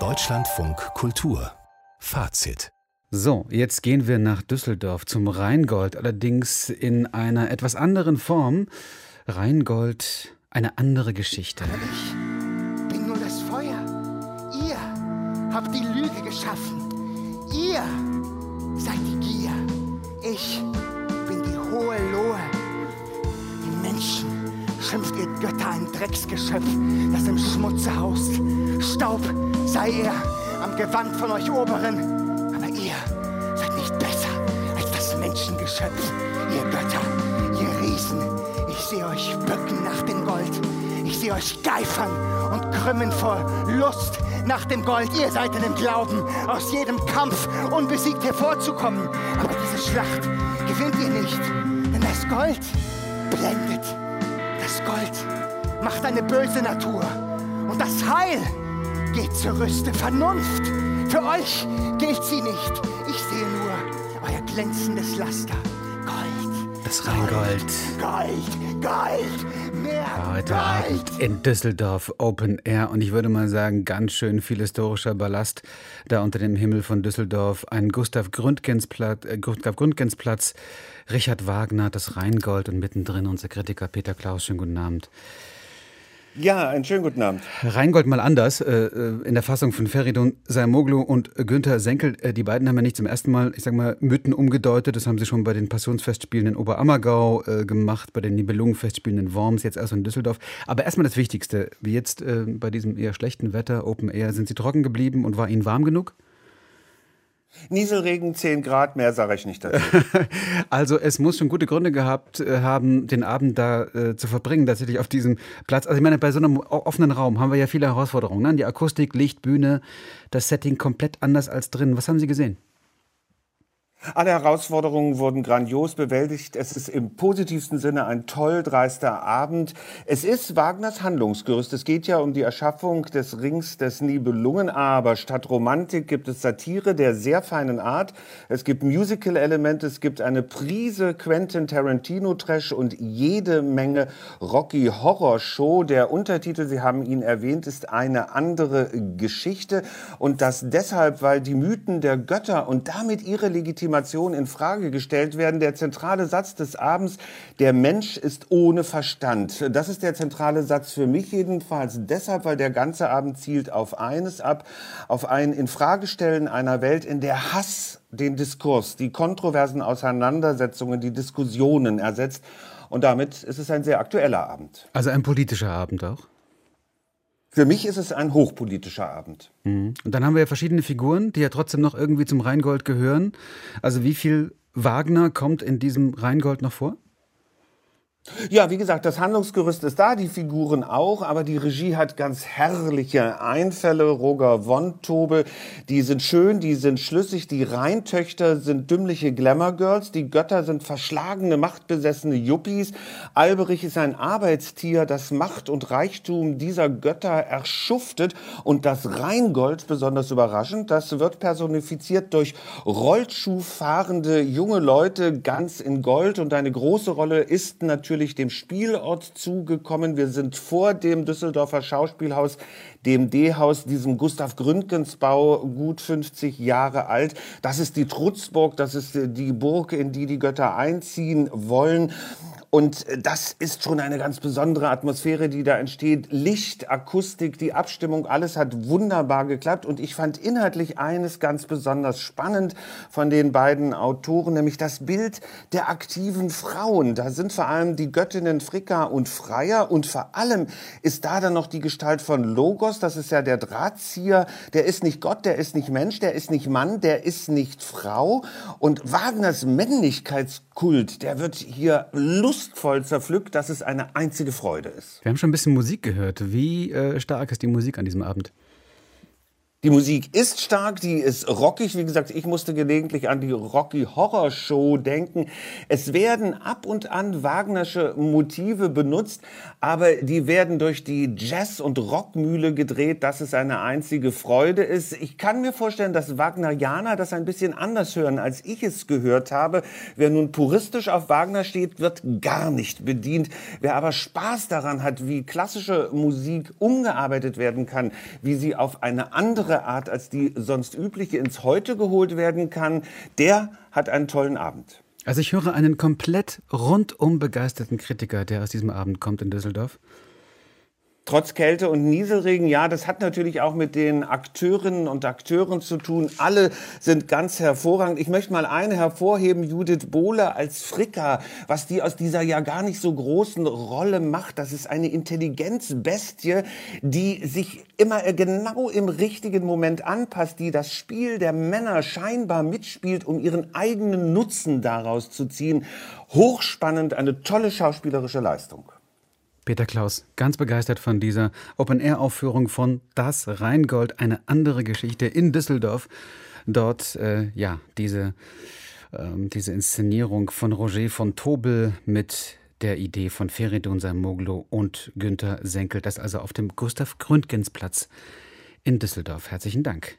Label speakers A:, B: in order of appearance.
A: Deutschlandfunk Kultur Fazit
B: so, jetzt gehen wir nach Düsseldorf zum Rheingold, allerdings in einer etwas anderen Form. Rheingold, eine andere Geschichte.
C: Ich bin nur das Feuer. Ihr habt die Lüge geschaffen. Ihr seid die Gier. Ich ihr Götter ein Drecksgeschöpf, das im Schmutze haust. Staub sei er am Gewand von euch Oberen. Aber ihr seid nicht besser als das Menschengeschöpf, ihr Götter, ihr Riesen. Ich sehe euch bücken nach dem Gold. Ich sehe euch geifern und krümmen vor Lust nach dem Gold. Ihr seid in dem Glauben, aus jedem Kampf unbesiegt hervorzukommen. Aber diese Schlacht gewinnt ihr nicht, denn das Gold blendet. Gold macht eine böse Natur. Und das Heil geht zur Rüste. Vernunft, für euch gilt sie nicht. Ich sehe nur euer glänzendes Laster.
B: Das Rheingold.
C: Gold, Gold, mehr
B: Heute. Abend in Düsseldorf Open Air und ich würde mal sagen, ganz schön viel historischer Ballast da unter dem Himmel von Düsseldorf. Ein Gustav Gründgens Platz, äh, Gustav Gründgens Platz, Richard Wagner, das Rheingold und mittendrin unser Kritiker Peter Klaus. Schönen guten Abend.
D: Ja, einen schönen guten Abend.
B: Rheingold mal anders, äh, äh, in der Fassung von Feridun Saimoglu und Günther Senkel. Äh, die beiden haben ja nicht zum ersten Mal, ich sag mal, Mythen umgedeutet. Das haben sie schon bei den Passionsfestspielen in Oberammergau äh, gemacht, bei den Nibelungenfestspielen in Worms, jetzt erst in Düsseldorf. Aber erstmal das Wichtigste, wie jetzt äh, bei diesem eher schlechten Wetter, Open Air, sind sie trocken geblieben und war ihnen warm genug?
D: Nieselregen, 10 Grad, mehr sage ich nicht dazu.
B: Also es muss schon gute Gründe gehabt äh, haben, den Abend da äh, zu verbringen, tatsächlich auf diesem Platz. Also ich meine, bei so einem offenen Raum haben wir ja viele Herausforderungen. Ne? Die Akustik, Licht, Bühne, das Setting komplett anders als drin. Was haben Sie gesehen?
D: Alle Herausforderungen wurden grandios bewältigt. Es ist im positivsten Sinne ein toll dreister Abend. Es ist Wagners Handlungsgerüst. Es geht ja um die Erschaffung des Rings des Nibelungen. Aber statt Romantik gibt es Satire der sehr feinen Art. Es gibt Musical-Elemente. Es gibt eine Prise Quentin Tarantino-Trash und jede Menge Rocky Horror Show. Der Untertitel, Sie haben ihn erwähnt, ist eine andere Geschichte. Und das deshalb, weil die Mythen der Götter und damit ihre Legitimation in Frage gestellt werden. Der zentrale Satz des Abends, der Mensch ist ohne Verstand. Das ist der zentrale Satz für mich jedenfalls deshalb, weil der ganze Abend zielt auf eines ab, auf ein Infragestellen einer Welt, in der Hass den Diskurs, die kontroversen Auseinandersetzungen, die Diskussionen ersetzt. Und damit ist es ein sehr aktueller Abend.
B: Also ein politischer Abend auch.
D: Für mich ist es ein hochpolitischer Abend.
B: Und dann haben wir ja verschiedene Figuren, die ja trotzdem noch irgendwie zum Rheingold gehören. Also wie viel Wagner kommt in diesem Rheingold noch vor?
D: Ja, wie gesagt, das Handlungsgerüst ist da, die Figuren auch, aber die Regie hat ganz herrliche Einfälle. Roger Wontobel, die sind schön, die sind schlüssig. Die Rheintöchter sind dümmliche Glamour-Girls, die Götter sind verschlagene, machtbesessene Yuppies. Alberich ist ein Arbeitstier, das Macht und Reichtum dieser Götter erschuftet. Und das Rheingold, besonders überraschend, das wird personifiziert durch Rollschuhfahrende junge Leute ganz in Gold. Und eine große Rolle ist natürlich dem Spielort zugekommen. Wir sind vor dem Düsseldorfer Schauspielhaus, dem D-Haus, diesem Gustav Gründgens Bau, gut 50 Jahre alt. Das ist die Trutzburg, das ist die Burg, in die die Götter einziehen wollen. Und das ist schon eine ganz besondere Atmosphäre, die da entsteht. Licht, Akustik, die Abstimmung, alles hat wunderbar geklappt. Und ich fand inhaltlich eines ganz besonders spannend von den beiden Autoren, nämlich das Bild der aktiven Frauen. Da sind vor allem die Göttinnen Fricka und Freier. Und vor allem ist da dann noch die Gestalt von Logos. Das ist ja der Drahtzieher. Der ist nicht Gott, der ist nicht Mensch, der ist nicht Mann, der ist nicht Frau. Und Wagners Männlichkeitskult, der wird hier lustvoll zerpflückt, dass es eine einzige Freude ist.
B: Wir haben schon ein bisschen Musik gehört. Wie äh, stark ist die Musik an diesem Abend?
D: Die Musik ist stark, die ist rockig. Wie gesagt, ich musste gelegentlich an die Rocky Horror Show denken. Es werden ab und an Wagnersche Motive benutzt, aber die werden durch die Jazz- und Rockmühle gedreht, dass es eine einzige Freude ist. Ich kann mir vorstellen, dass Wagnerianer das ein bisschen anders hören, als ich es gehört habe. Wer nun puristisch auf Wagner steht, wird gar nicht bedient. Wer aber Spaß daran hat, wie klassische Musik umgearbeitet werden kann, wie sie auf eine andere andere Art als die sonst übliche ins Heute geholt werden kann, der hat einen tollen Abend.
B: Also ich höre einen komplett rundum begeisterten Kritiker, der aus diesem Abend kommt in Düsseldorf.
D: Trotz Kälte und Nieselregen, ja, das hat natürlich auch mit den Akteurinnen und Akteuren zu tun. Alle sind ganz hervorragend. Ich möchte mal eine hervorheben, Judith Bohler als Fricka, was die aus dieser ja gar nicht so großen Rolle macht. Das ist eine Intelligenzbestie, die sich immer genau im richtigen Moment anpasst, die das Spiel der Männer scheinbar mitspielt, um ihren eigenen Nutzen daraus zu ziehen. Hochspannend, eine tolle schauspielerische Leistung.
B: Peter Klaus, ganz begeistert von dieser Open-Air-Aufführung von Das Rheingold, eine andere Geschichte in Düsseldorf. Dort, äh, ja, diese, ähm, diese Inszenierung von Roger von Tobel mit der Idee von Feridun Samoglu und Günter Senkel. Das also auf dem Gustav-Gründgens-Platz in Düsseldorf. Herzlichen Dank.